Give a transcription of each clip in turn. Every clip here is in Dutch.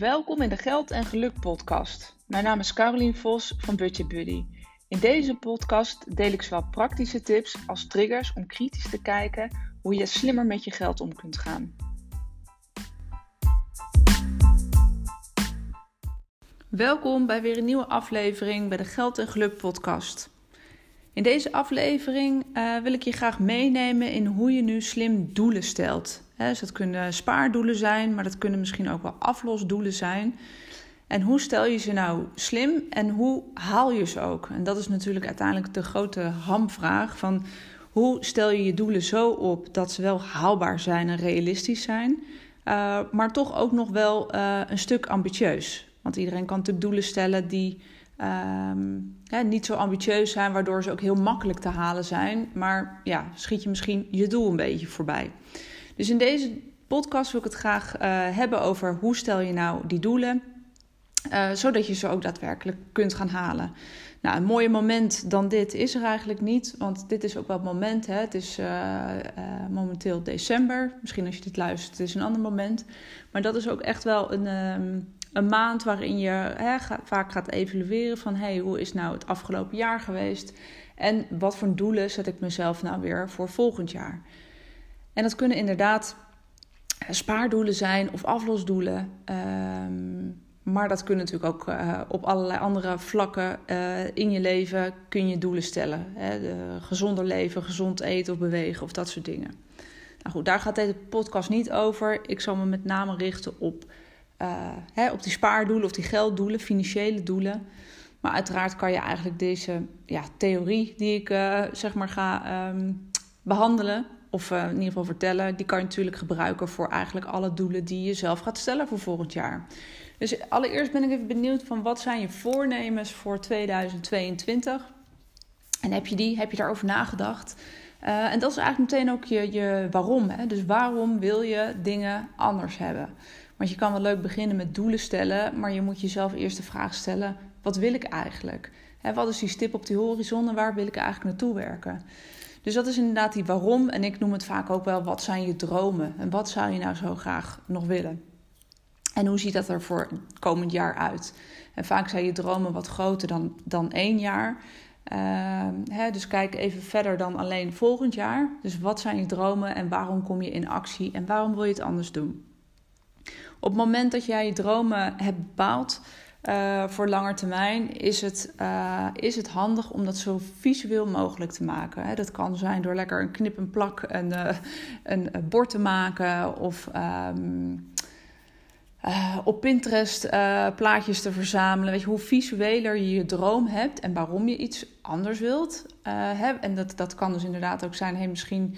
Welkom in de Geld en Geluk podcast. Mijn naam is Carolien Vos van Budget Buddy. In deze podcast deel ik zowel praktische tips als triggers om kritisch te kijken hoe je slimmer met je geld om kunt gaan. Welkom bij weer een nieuwe aflevering bij de Geld en Geluk podcast. In deze aflevering uh, wil ik je graag meenemen in hoe je nu slim doelen stelt. dus dat kunnen spaardoelen zijn, maar dat kunnen misschien ook wel aflosdoelen zijn. En hoe stel je ze nou slim en hoe haal je ze ook? En dat is natuurlijk uiteindelijk de grote hamvraag van hoe stel je je doelen zo op dat ze wel haalbaar zijn en realistisch zijn, uh, maar toch ook nog wel uh, een stuk ambitieus. Want iedereen kan natuurlijk doelen stellen die ja, niet zo ambitieus zijn, waardoor ze ook heel makkelijk te halen zijn. Maar ja, schiet je misschien je doel een beetje voorbij. Dus in deze podcast wil ik het graag uh, hebben over hoe stel je nou die doelen, uh, zodat je ze ook daadwerkelijk kunt gaan halen. Nou, een mooier moment dan dit is er eigenlijk niet, want dit is ook wel het moment. Hè? Het is uh, momenteel december. Misschien als je dit luistert, het is een ander moment. Maar dat is ook echt wel een. Um, een maand waarin je hè, vaak gaat evalueren van hey, hoe is nou het afgelopen jaar geweest en wat voor doelen zet ik mezelf nou weer voor volgend jaar. En dat kunnen inderdaad spaardoelen zijn of aflosdoelen. Um, maar dat kunnen natuurlijk ook uh, op allerlei andere vlakken uh, in je leven kun je doelen stellen. Hè? De gezonder leven, gezond eten of bewegen of dat soort dingen. Nou goed, daar gaat deze podcast niet over. Ik zal me met name richten op uh, hè, op die spaardoelen of die gelddoelen, financiële doelen. Maar uiteraard kan je eigenlijk deze ja, theorie die ik uh, zeg maar ga um, behandelen, of uh, in ieder geval vertellen, die kan je natuurlijk gebruiken voor eigenlijk alle doelen die je zelf gaat stellen voor volgend jaar. Dus allereerst ben ik even benieuwd van wat zijn je voornemens voor 2022? En heb je die, heb je daarover nagedacht? En dat is eigenlijk meteen ook je, je waarom. Hè? Dus waarom wil je dingen anders hebben? Want je kan wel leuk beginnen met doelen stellen, maar je moet jezelf eerst de vraag stellen: wat wil ik eigenlijk? Wat is die stip op die horizon en waar wil ik eigenlijk naartoe werken? Dus dat is inderdaad die waarom. En ik noem het vaak ook wel: wat zijn je dromen? En wat zou je nou zo graag nog willen? En hoe ziet dat er voor komend jaar uit? En vaak zijn je dromen wat groter dan, dan één jaar. Hè, dus kijk even verder dan alleen volgend jaar. Dus wat zijn je dromen en waarom kom je in actie en waarom wil je het anders doen? Op het moment dat jij je dromen hebt bepaald uh, voor lange termijn, is het, uh, is het handig om dat zo visueel mogelijk te maken. Hè. Dat kan zijn door lekker een knip en plak uh, een, een bord te maken of. Um, op Pinterest plaatjes te verzamelen. Weet je, hoe visueler je je droom hebt en waarom je iets anders wilt. Hè? En dat, dat kan dus inderdaad ook zijn: hey, misschien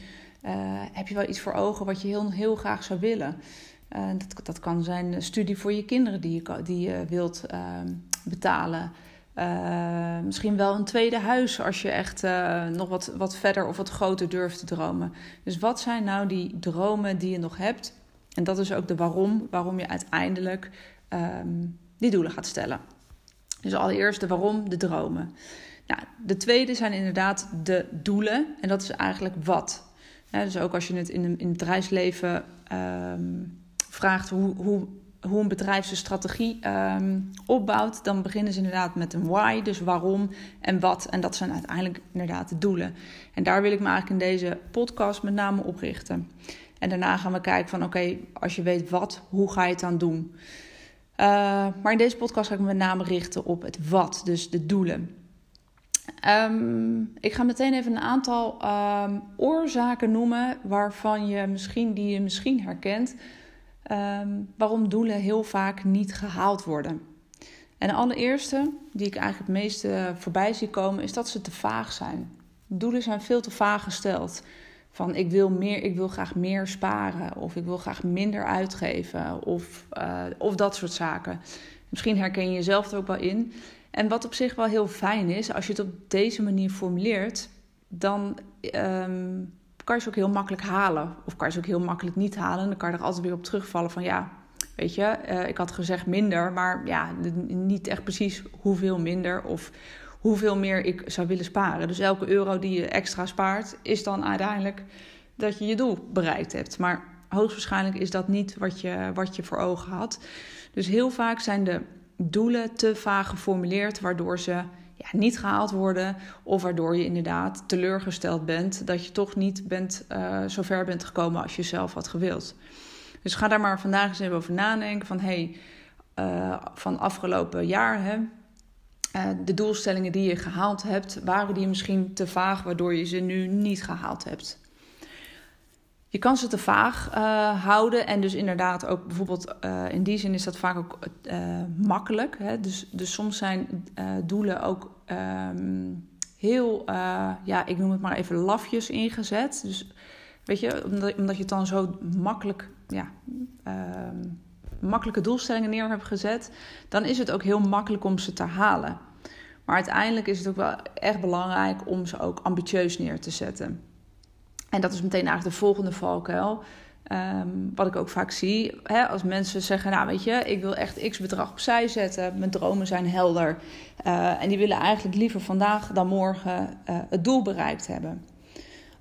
heb je wel iets voor ogen wat je heel, heel graag zou willen. Dat, dat kan zijn een studie voor je kinderen die je, die je wilt ehm, betalen. misschien wel een tweede huis als je echt nog wat, wat verder of wat groter durft te dromen. Dus wat zijn nou die dromen die je nog hebt? En dat is ook de waarom, waarom je uiteindelijk um, die doelen gaat stellen. Dus allereerst de waarom, de dromen. Nou, de tweede zijn inderdaad de doelen. En dat is eigenlijk wat. dus ook als je het in, in het bedrijfsleven um, vraagt hoe, hoe, hoe een bedrijf zijn strategie um, opbouwt, dan beginnen ze inderdaad met een why, dus waarom en wat. En dat zijn uiteindelijk inderdaad de doelen. En daar wil ik me eigenlijk in deze podcast met name op richten. En daarna gaan we kijken van oké, als je weet wat, hoe ga je het dan doen? Uh, maar in deze podcast ga ik me met name richten op het wat, dus de doelen. Um, ik ga meteen even een aantal um, oorzaken noemen waarvan je misschien, die je misschien herkent, um, waarom doelen heel vaak niet gehaald worden. En de allereerste, die ik eigenlijk het meeste voorbij zie komen, is dat ze te vaag zijn. Doelen zijn veel te vaag gesteld. Van ik wil, meer, ik wil graag meer sparen of ik wil graag minder uitgeven of, uh, of dat soort zaken. Misschien herken je jezelf er ook wel in. En wat op zich wel heel fijn is, als je het op deze manier formuleert, dan um, kan je ze ook heel makkelijk halen. Of kan je ze ook heel makkelijk niet halen. Dan kan je er altijd weer op terugvallen van ja, weet je, uh, ik had gezegd minder, maar ja, niet echt precies hoeveel minder. Of hoeveel meer ik zou willen sparen. Dus elke euro die je extra spaart, is dan uiteindelijk dat je je doel bereikt hebt. Maar hoogstwaarschijnlijk is dat niet wat je, wat je voor ogen had. Dus heel vaak zijn de doelen te vaag geformuleerd, waardoor ze niet gehaald worden. Of waardoor je inderdaad teleurgesteld bent dat je toch niet bent, uh, zo ver bent gekomen als je zelf had gewild. Dus ga daar maar vandaag eens even over nadenken. Van hey, uh, van afgelopen jaar, hè, uh, de doelstellingen die je gehaald hebt, waren die misschien te vaag, waardoor je ze nu niet gehaald hebt. Je kan ze te vaag uh, houden en dus inderdaad ook bijvoorbeeld uh, in die zin is dat vaak ook uh, makkelijk. Hè? Dus, dus soms zijn doelen ook um, heel, ja, ik noem het maar even lafjes ingezet. Dus weet je, omdat, omdat je het dan zo makkelijk, ja, ehm, makkelijke doelstellingen neer hebt gezet, dan is het ook heel makkelijk om ze te halen. Maar uiteindelijk is het ook wel echt belangrijk om ze ook ambitieus neer te zetten. En dat is meteen eigenlijk de volgende valkuil. Um, wat ik ook vaak zie, hè, als mensen zeggen: Nou, weet je, ik wil echt x bedrag opzij zetten, mijn dromen zijn helder. Uh, en die willen eigenlijk liever vandaag dan morgen uh, het doel bereikt hebben.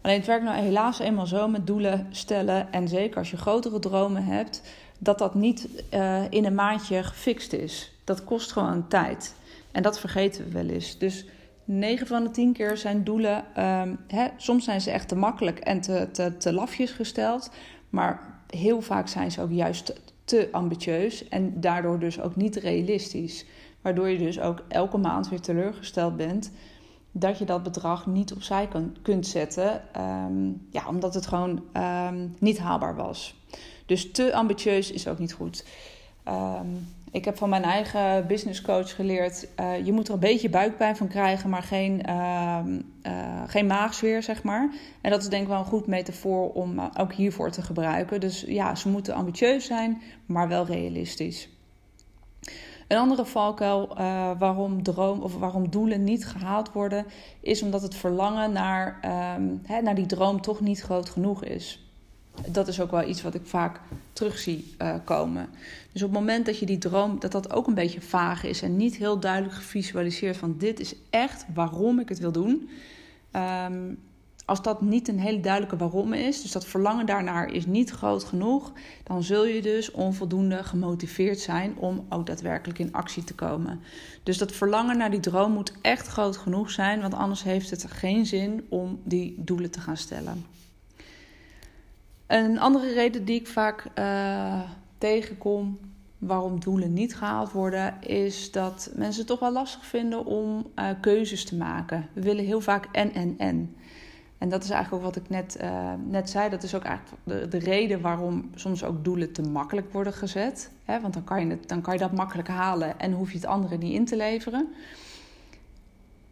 Alleen het werkt nou helaas eenmaal zo met doelen stellen. En zeker als je grotere dromen hebt, dat dat niet uh, in een maandje gefixt is. Dat kost gewoon tijd. En dat vergeten we wel eens. Dus 9 van de 10 keer zijn doelen, um, hè, soms zijn ze echt te makkelijk en te, te, te lafjes gesteld. Maar heel vaak zijn ze ook juist te ambitieus en daardoor dus ook niet realistisch. Waardoor je dus ook elke maand weer teleurgesteld bent dat je dat bedrag niet opzij kan, kunt zetten. Um, ja, omdat het gewoon um, niet haalbaar was. Dus te ambitieus is ook niet goed. Um, ik heb van mijn eigen business coach geleerd: uh, je moet er een beetje buikpijn van krijgen, maar geen, uh, geen maagzweer, zeg maar. En dat is denk ik wel een goed metafoor om uh, ook hiervoor te gebruiken. Dus ja, ze moeten ambitieus zijn, maar wel realistisch. Een andere valkuil waarom, droom, of waarom doelen niet gehaald worden, is omdat het verlangen naar, um, hè, naar die droom toch niet groot genoeg is dat is ook wel iets wat ik vaak terug zie uh, komen. Dus op het moment dat je die droom, dat dat ook een beetje vaag is en niet heel duidelijk gevisualiseerd van dit is echt waarom ik het wil doen. Um, als dat niet een hele duidelijke waarom is, dus dat verlangen daarnaar is niet groot genoeg, dan zul je dus onvoldoende gemotiveerd zijn om ook daadwerkelijk in actie te komen. Dus dat verlangen naar die droom moet echt groot genoeg zijn, want anders heeft het geen zin om die doelen te gaan stellen. Een andere reden die ik vaak uh, tegenkom waarom doelen niet gehaald worden, is dat mensen het toch wel lastig vinden om uh, keuzes te maken. We willen heel vaak en en en. En dat is eigenlijk ook wat ik net, uh, net zei. Dat is ook eigenlijk de, de, reden waarom soms ook doelen te makkelijk worden gezet. Hè? Want dan kan, je het, dan kan je dat makkelijk halen en hoef je het andere niet in te leveren.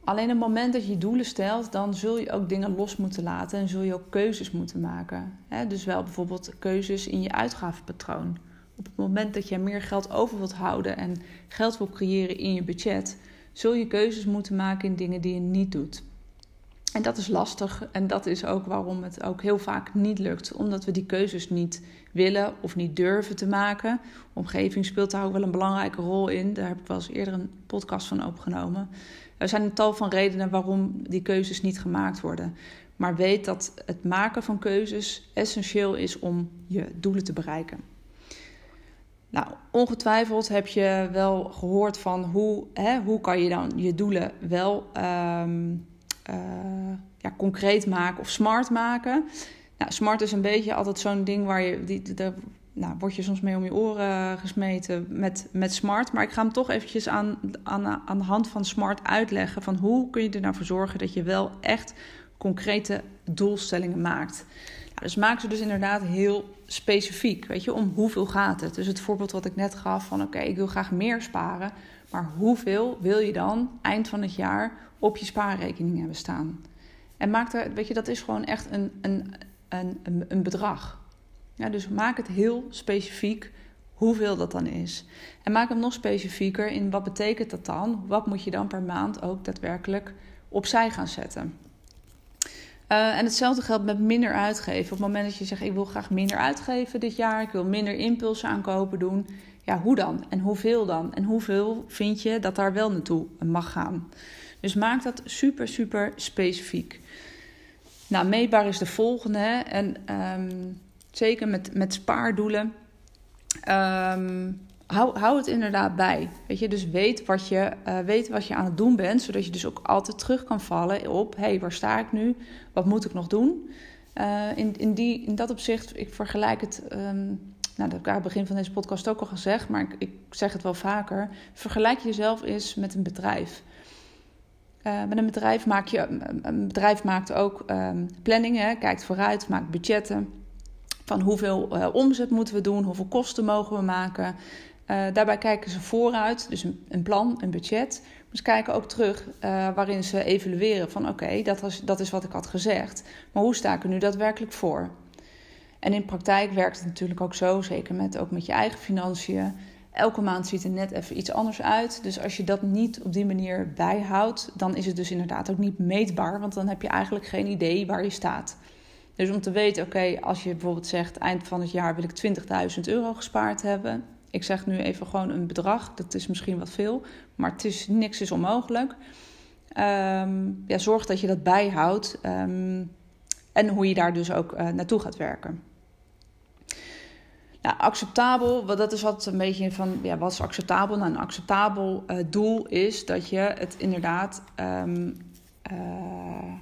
Alleen op het moment dat je doelen stelt, dan zul je ook dingen los moeten laten en zul je ook keuzes moeten maken. Dus wel bijvoorbeeld keuzes in je uitgavenpatroon. Op het moment dat je meer geld over wilt houden en geld wil creëren in je budget, zul je keuzes moeten maken in dingen die je niet doet. En dat is lastig en dat is ook waarom het ook heel vaak niet lukt, omdat we die keuzes niet willen of niet durven te maken. Omgeving speelt daar ook wel een belangrijke rol in. Daar heb ik wel eens eerder een podcast van opgenomen. Er zijn een tal van redenen waarom die keuzes niet gemaakt worden. Maar weet dat het maken van keuzes essentieel is om je doelen te bereiken. Nou, ongetwijfeld heb je wel gehoord van hoe, hè, hoe kan je dan je doelen wel um, uh, ja, concreet maken of smart maken. Nou, smart is een beetje altijd zo'n ding waar je, die, daar nou, word je soms mee om je oren gesmeten met, met smart. Maar ik ga hem toch eventjes aan, aan, aan de hand van smart uitleggen van hoe kun je er nou voor zorgen dat je wel echt concrete doelstellingen maakt. Dus maak ze dus inderdaad heel specifiek. Weet je, om hoeveel gaat het? Dus het voorbeeld wat ik net gaf van oké, ik wil graag meer sparen. Maar hoeveel wil je dan eind van het jaar op je spaarrekening hebben staan? En maak er, weet je, dat is gewoon echt een, een, een, een bedrag. Ja, dus maak het heel specifiek hoeveel dat dan is. En maak hem nog specifieker in wat betekent dat dan? Wat moet je dan per maand ook daadwerkelijk opzij gaan zetten? Uh, en hetzelfde geldt met minder uitgeven. Op het moment dat je zegt: Ik wil graag minder uitgeven dit jaar, ik wil minder impulsen aankopen doen. Ja, hoe dan? En hoeveel dan? En hoeveel vind je dat daar wel naartoe mag gaan? Dus maak dat super, super specifiek. Nou, meetbaar is de volgende. En um, zeker met, met spaardoelen. Ehm, hou, het inderdaad bij. Weet je, dus weet wat je, uh, weet wat je aan het doen bent, zodat je dus ook altijd terug kan vallen op: hé, hey, waar sta ik nu? Wat moet ik nog doen? Uh, in, in, die, in dat opzicht, ik vergelijk het. Um, nou, dat heb ik aan het begin van deze podcast ook al gezegd, maar ik, ik zeg het wel vaker. Vergelijk jezelf eens met een bedrijf. Uh, met een bedrijf maak je, een bedrijf maakt ook um, planningen, kijkt vooruit, maakt budgetten. Van hoeveel omzet moeten we doen, hoeveel kosten mogen we maken. Uh, daarbij kijken ze vooruit, dus een, plan, een budget. Maar ze kijken ook terug waarin ze evalueren van oké, dat, dat is wat ik had gezegd. Maar hoe sta ik er nu daadwerkelijk voor? En in praktijk werkt het natuurlijk ook zo, zeker met, ook met je eigen financiën. Elke maand ziet er net even iets anders uit. Dus als je dat niet op die manier bijhoudt, dan is het dus inderdaad ook niet meetbaar. Want dan heb je eigenlijk geen idee waar je staat. Dus om te weten, oké, als je bijvoorbeeld zegt eind van het jaar wil ik 20.000 euro gespaard hebben. Ik zeg nu even gewoon een bedrag, dat is misschien wat veel, maar het is, niks is onmogelijk. Um, ja, zorg dat je dat bijhoudt um, en hoe je daar dus ook uh, naartoe gaat werken. Nou, acceptabel, dat is altijd een beetje van, ja, wat is acceptabel? Nou, een acceptabel uh, doel is dat je het inderdaad, um, uh,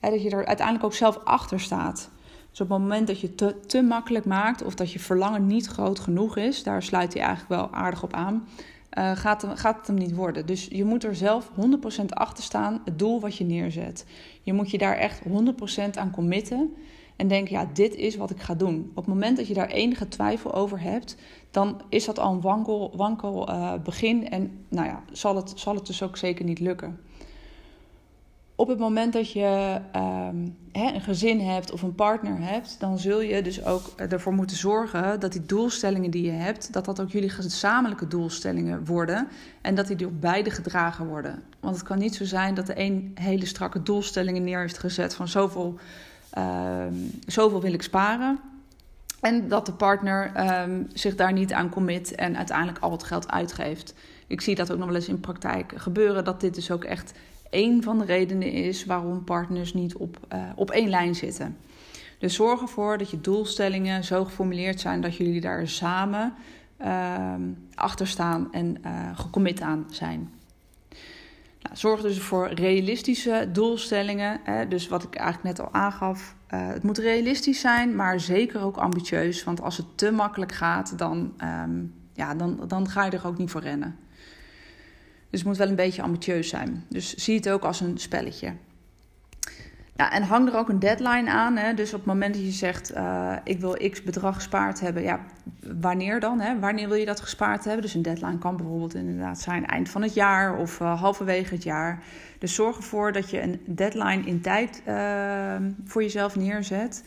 dat je er uiteindelijk ook zelf achter staat. Dus op het moment dat je te, te makkelijk maakt of dat je verlangen niet groot genoeg is, daar sluit hij eigenlijk wel aardig op aan, uh, gaat, gaat het hem niet worden. Dus je moet er zelf 100% achter staan, het doel wat je neerzet. Je moet je daar echt 100% aan committen en denk, ja, dit is wat ik ga doen. Op het moment dat je daar enige twijfel over hebt, dan is dat al een wankel, wankel uh, begin en nou ja, zal het, zal het dus ook zeker niet lukken. Op het moment dat je hè, een gezin hebt of een partner hebt, dan zul je dus ook ervoor moeten zorgen dat die doelstellingen die je hebt, dat dat ook jullie gezamenlijke doelstellingen worden en dat die door beide gedragen worden. Want het kan niet zo zijn dat de een hele strakke doelstellingen neer heeft gezet van zoveel um, zoveel wil ik sparen. En dat de partner um, zich daar niet aan commit en uiteindelijk al het geld uitgeeft. Ik zie dat ook nog wel eens in praktijk gebeuren. Dat dit dus ook echt een van de redenen is waarom partners niet op, uh, op één lijn zitten. Dus zorg ervoor dat je doelstellingen zo geformuleerd zijn dat jullie daar samen uh, achter staan en uh, gecommit aan zijn. Nou, zorg dus voor realistische doelstellingen. Hè? Dus wat ik eigenlijk net al aangaf. Uh, het moet realistisch zijn, maar zeker ook ambitieus. Want als het te makkelijk gaat, dan, um, ja, dan, dan ga je er ook niet voor rennen. Dus het moet wel een beetje ambitieus zijn. Dus zie het ook als een spelletje. Ja, en hang er ook een deadline aan. Hè? Dus op het moment dat je zegt, uh, ik wil x bedrag gespaard hebben, ja, wanneer dan? Hè? Wanneer wil je dat gespaard hebben? Dus een deadline kan bijvoorbeeld inderdaad zijn eind van het jaar of uh, halverwege het jaar. Dus zorg ervoor dat je een deadline in tijd uh, voor jezelf neerzet.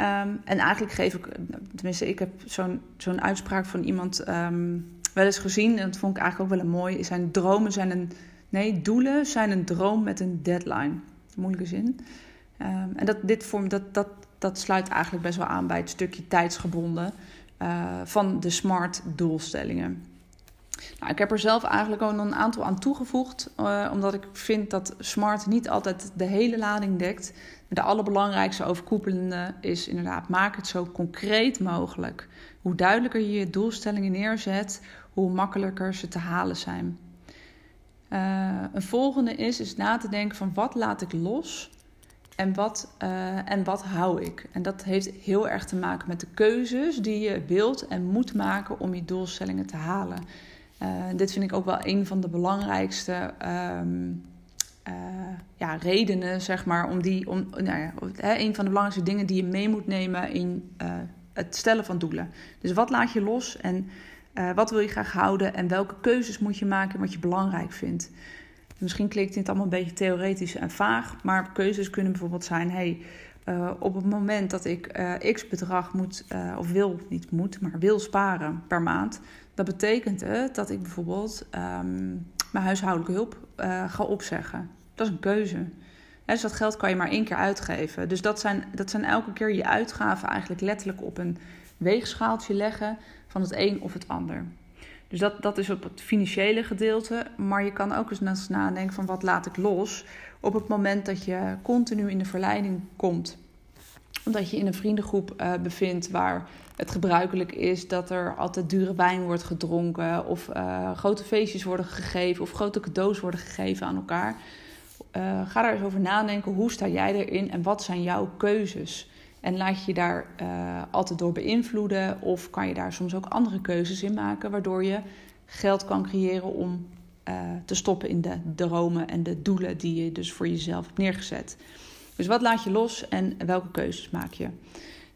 Um, en eigenlijk geef ik, tenminste, ik heb zo'n zo'n uitspraak van iemand um, wel eens gezien. En dat vond ik eigenlijk ook wel een mooi. Zijn dromen zijn een, nee, doelen zijn een droom met een deadline moeilijke zin. Um, en dat, dit vorm, dat, dat, dat sluit eigenlijk best wel aan bij het stukje tijdsgebonden uh, van de smart doelstellingen. Nou, ik heb er zelf eigenlijk ook een aantal aan toegevoegd, uh, omdat ik vind dat smart niet altijd de hele lading dekt. De allerbelangrijkste overkoepelende is inderdaad, maak het zo concreet mogelijk. Hoe duidelijker je je doelstellingen neerzet, hoe makkelijker ze te halen zijn. Uh, een volgende is, is na te denken van wat laat ik los en wat, uh, en wat hou ik. En dat heeft heel erg te maken met de keuzes die je wilt en moet maken om je doelstellingen te halen. Uh, dit vind ik ook wel een van de belangrijkste um, ja, redenen, zeg maar, om die, om, nou ja, een van de belangrijkste dingen die je mee moet nemen in het stellen van doelen. Dus wat laat je los en uh, wat wil je graag houden en welke keuzes moet je maken wat je belangrijk vindt. Misschien klinkt dit allemaal een beetje theoretisch en vaag, maar keuzes kunnen bijvoorbeeld zijn: hey, uh, op het moment dat ik uh, x bedrag moet, of wil, niet moet, maar wil sparen per maand, dat betekent dat ik bijvoorbeeld um, mijn huishoudelijke hulp ga opzeggen. Dat is een keuze. dus dat geld kan je maar één keer uitgeven. Dus dat zijn, dat zijn elke keer je uitgaven eigenlijk letterlijk op een weegschaaltje leggen van het een of het ander. Dus dat, dat is op het financiële gedeelte. Maar je kan ook eens nadenken van wat laat ik los op het moment dat je continu in de verleiding komt Omdat je in een vriendengroep uh, bevindt waar het gebruikelijk is dat er altijd dure wijn wordt gedronken. Of uh, grote feestjes worden gegeven. Of grote cadeaus worden gegeven aan elkaar. Uh, ga daar eens over nadenken. Hoe sta jij erin en wat zijn jouw keuzes? En laat je je daar altijd door beïnvloeden? Of kan je daar soms ook andere keuzes in maken, waardoor je geld kan creëren om uh, te stoppen in de dromen en de doelen die je dus voor jezelf hebt neergezet. Dus wat laat je los en welke keuzes maak je?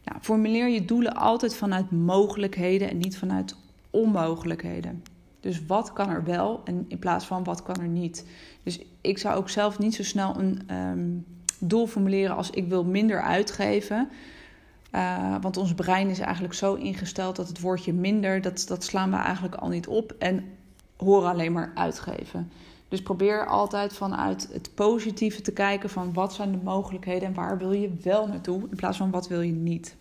Nou, formuleer je doelen altijd vanuit mogelijkheden en niet vanuit onmogelijkheden. Dus wat kan er wel en in plaats van wat kan er niet. Dus ik zou ook zelf niet zo snel een um, doel formuleren als ik wil minder uitgeven. Uh, want ons brein is eigenlijk zo ingesteld dat het woordje minder, dat, dat slaan we eigenlijk al niet op. En horen alleen maar uitgeven. Dus probeer altijd vanuit het positieve te kijken van wat zijn de mogelijkheden en waar wil je wel naartoe in plaats van wat wil je niet.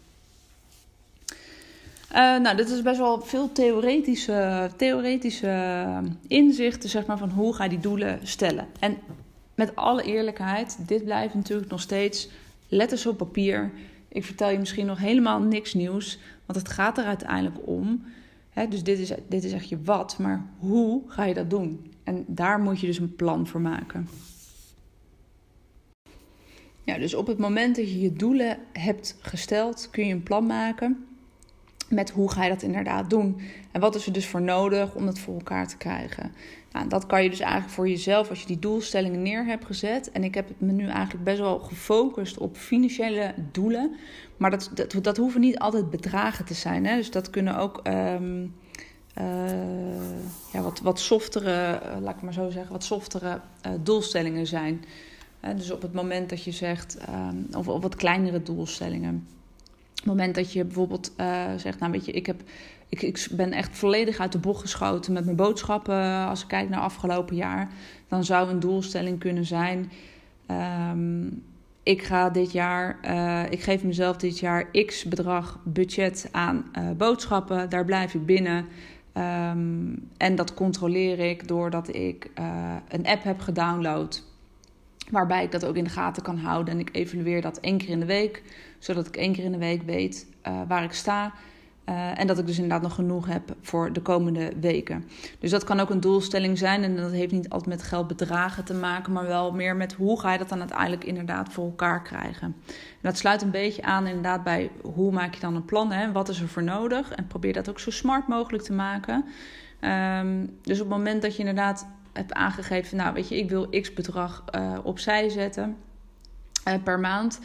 Uh, nou, dit is best wel veel theoretische, theoretische inzichten zeg maar, van hoe ga je die doelen stellen. En met alle eerlijkheid, dit blijft natuurlijk nog steeds letters op papier. Ik vertel je misschien nog helemaal niks nieuws, want het gaat er uiteindelijk om dus dit is, dit is echt je wat, maar hoe ga je dat doen? En daar moet je dus een plan voor maken. Ja, dus op het moment dat je je doelen hebt gesteld, kun je een plan maken met hoe ga je dat inderdaad doen. En wat is er dus voor nodig om dat voor elkaar te krijgen. Nou, dat kan je dus eigenlijk voor jezelf als je die doelstellingen neer hebt gezet. En ik heb me nu eigenlijk best wel gefocust op financiële doelen. Maar dat, dat, dat hoeven niet altijd bedragen te zijn. Hè? Dus dat kunnen ook um, ja, wat, wat softere, uh, laat ik maar zo zeggen, wat softere uh, doelstellingen zijn. dus op het moment dat je zegt, um, of, of wat kleinere doelstellingen. Het moment dat je bijvoorbeeld zegt, nou weet je, ik heb ik, ik ben echt volledig uit de bocht geschoten met mijn boodschappen. Als ik kijk naar afgelopen jaar, dan zou een doelstelling kunnen zijn. Um, ik ga dit jaar, uh, ik geef mezelf dit jaar x bedrag budget aan boodschappen. Daar blijf ik binnen. Um, en dat controleer ik doordat ik een app heb gedownload. Waarbij ik dat ook in de gaten kan houden. En ik evalueer dat één keer in de week. Zodat ik één keer in de week weet waar ik sta. Uh, en dat ik dus inderdaad nog genoeg heb voor de komende weken. Dus dat kan ook een doelstelling zijn. En dat heeft niet altijd met geldbedragen te maken, maar wel meer met hoe ga je dat dan uiteindelijk inderdaad voor elkaar krijgen. En dat sluit een beetje aan inderdaad bij hoe maak je dan een plan en wat is er voor nodig. En probeer dat ook zo smart mogelijk te maken. Um, dus op het moment dat je inderdaad hebt aangegeven, nou weet je, ik wil x bedrag uh, opzij zetten uh, per maand.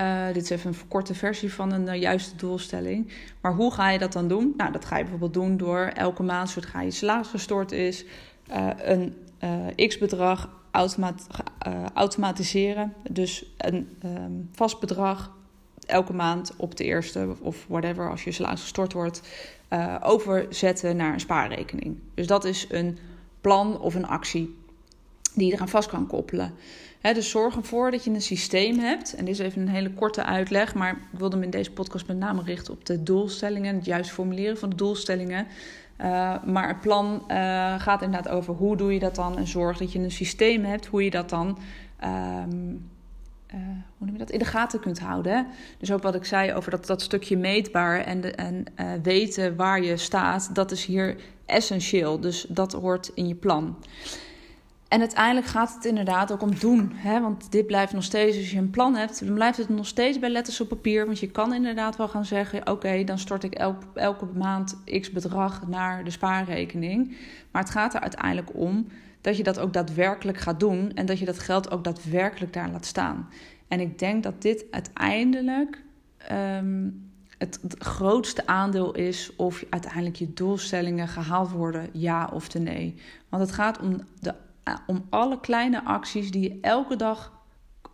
Uh, dit is even een verkorte versie van een uh, juiste doelstelling. Maar hoe ga je dat dan doen? Nou, dat ga je bijvoorbeeld doen door elke maand, zodra je salaris gestort is, uh, een x-bedrag automat automatiseren. Dus een um, vast bedrag elke maand op de eerste of whatever, als je salaris gestort wordt, overzetten naar een spaarrekening. Dus dat is een plan of een actie die je eraan vast kan koppelen dus zorg ervoor dat je een systeem hebt. En dit is even een hele korte uitleg, maar ik wilde me in deze podcast met name richten op de doelstellingen, het juist formuleren van de doelstellingen. Uh, maar het plan uh, gaat inderdaad over hoe doe je dat dan en zorg dat je een systeem hebt hoe je dat dan um, uh, hoe noem je dat, in de gaten kunt houden. Dus ook wat ik zei over dat, dat stukje meetbaar en, en weten waar je staat, dat is hier essentieel. Dus dat hoort in je plan. En uiteindelijk gaat het inderdaad ook om doen. Hè? Want dit blijft nog steeds, als je een plan hebt, dan blijft het nog steeds bij letters op papier. Want je kan inderdaad wel gaan zeggen: oké, dan stort ik elke maand x bedrag naar de spaarrekening. Maar het gaat er uiteindelijk om dat je dat ook daadwerkelijk gaat doen en dat je dat geld ook daadwerkelijk daar laat staan. En ik denk dat dit uiteindelijk um, het, grootste aandeel is of uiteindelijk je doelstellingen gehaald worden, ja of nee. Want het gaat om de eh, om alle kleine acties die je elke dag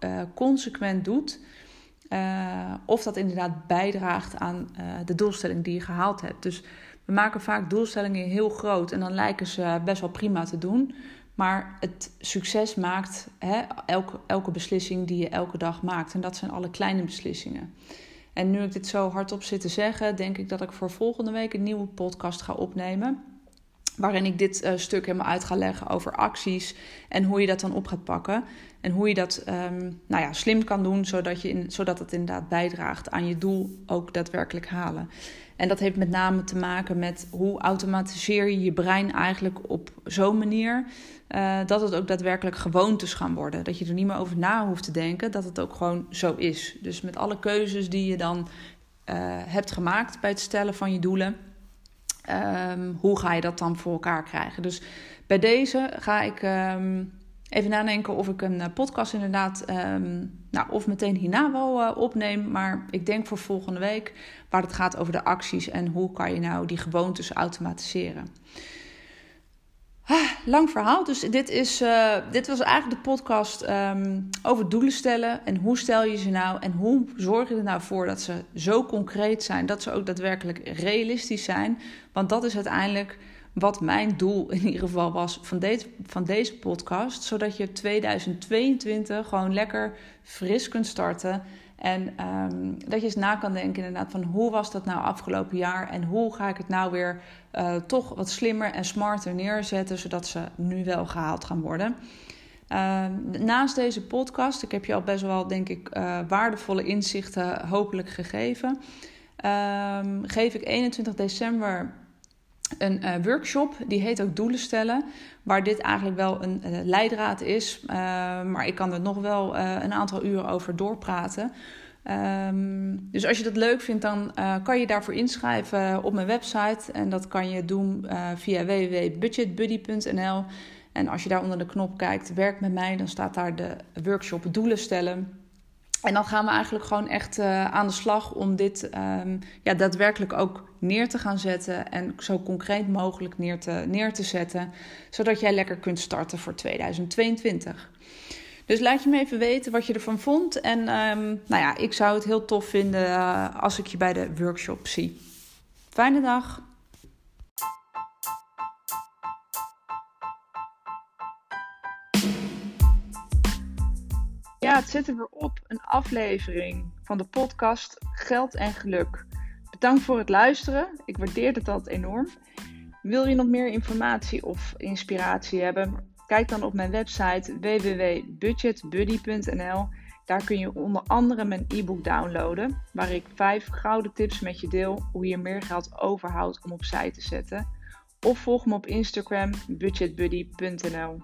uh, consequent doet. Uh, of dat inderdaad bijdraagt aan de doelstelling die je gehaald hebt. Dus we maken vaak doelstellingen heel groot en dan lijken ze best wel prima te doen. Maar het succes maakt hè, elke, elke beslissing die je elke dag maakt. En dat zijn alle kleine beslissingen. En nu ik dit zo hardop zit te zeggen, denk ik dat ik voor volgende week een nieuwe podcast ga opnemen. Waarin ik dit uh, stuk helemaal uit ga leggen over acties en hoe je dat dan op gaat pakken. En hoe je dat um, nou ja, slim kan doen, zodat, je in, zodat het inderdaad bijdraagt aan je doel ook daadwerkelijk halen. En dat heeft met name te maken met hoe automatiseer je je brein eigenlijk op zo'n manier uh, dat het ook daadwerkelijk gewoontes gaan worden. Dat je er niet meer over na hoeft te denken, dat het ook gewoon zo is. Dus met alle keuzes die je dan uh, hebt gemaakt bij het stellen van je doelen, um, hoe ga je dat dan voor elkaar krijgen? Dus bij deze ga ik um, even nadenken of ik een eh, podcast inderdaad, um, nou, of meteen hierna wel uh, opneem. Maar ik denk voor volgende week, waar het gaat over de acties en hoe kan je nou die gewoontes automatiseren. Ah, lang verhaal. Dus dit, is, uh, dit was eigenlijk de podcast um, over doelen stellen. En hoe stel je ze nou? En hoe zorg je er nou voor dat ze zo concreet zijn. Dat ze ook daadwerkelijk realistisch zijn. Want dat is uiteindelijk wat mijn doel in ieder geval was van, deze van deze podcast. Zodat je 2022 gewoon lekker fris kunt starten. En um, dat je eens na kan denken inderdaad van hoe was dat nou afgelopen jaar en hoe ga ik het nou weer uh, toch wat slimmer en smarter neerzetten, zodat ze nu wel gehaald gaan worden. Uh, naast deze podcast, ik heb je al best wel denk ik uh, waardevolle inzichten hopelijk gegeven, ehm, geef ik 21 december een uh, workshop, die heet ook Doelen stellen, waar dit eigenlijk wel een uh, leidraad is, uh, maar ik kan er nog wel een aantal uren over doorpraten. Um, dus als je dat leuk vindt, dan kan je daarvoor inschrijven op mijn website en dat kan je doen via www.budgetbuddy.nl. En als je daar onder de knop kijkt, werk met mij, dan staat daar de workshop Doelen stellen. En dan gaan we eigenlijk gewoon echt uh, aan de slag om dit um, ja, daadwerkelijk ook neer te gaan zetten. En zo concreet mogelijk neer te, neer te zetten. Zodat jij lekker kunt starten voor 2022. Dus laat je me even weten wat je ervan vond. En um, nou ja, ik zou het heel tof vinden uh, als ik je bij de workshop zie. Fijne dag! Zit er weer op. Een aflevering van de podcast Geld en Geluk. Bedankt voor het luisteren. Ik waardeer het altijd enorm. Wil je nog meer informatie of inspiratie hebben? Kijk dan op mijn website www.budgetbuddy.nl. Daar kun je onder andere mijn e-book downloaden, waar ik vijf gouden tips met je deel hoe je meer geld overhoudt om opzij te zetten. Of volg me op Instagram budgetbuddy.nl.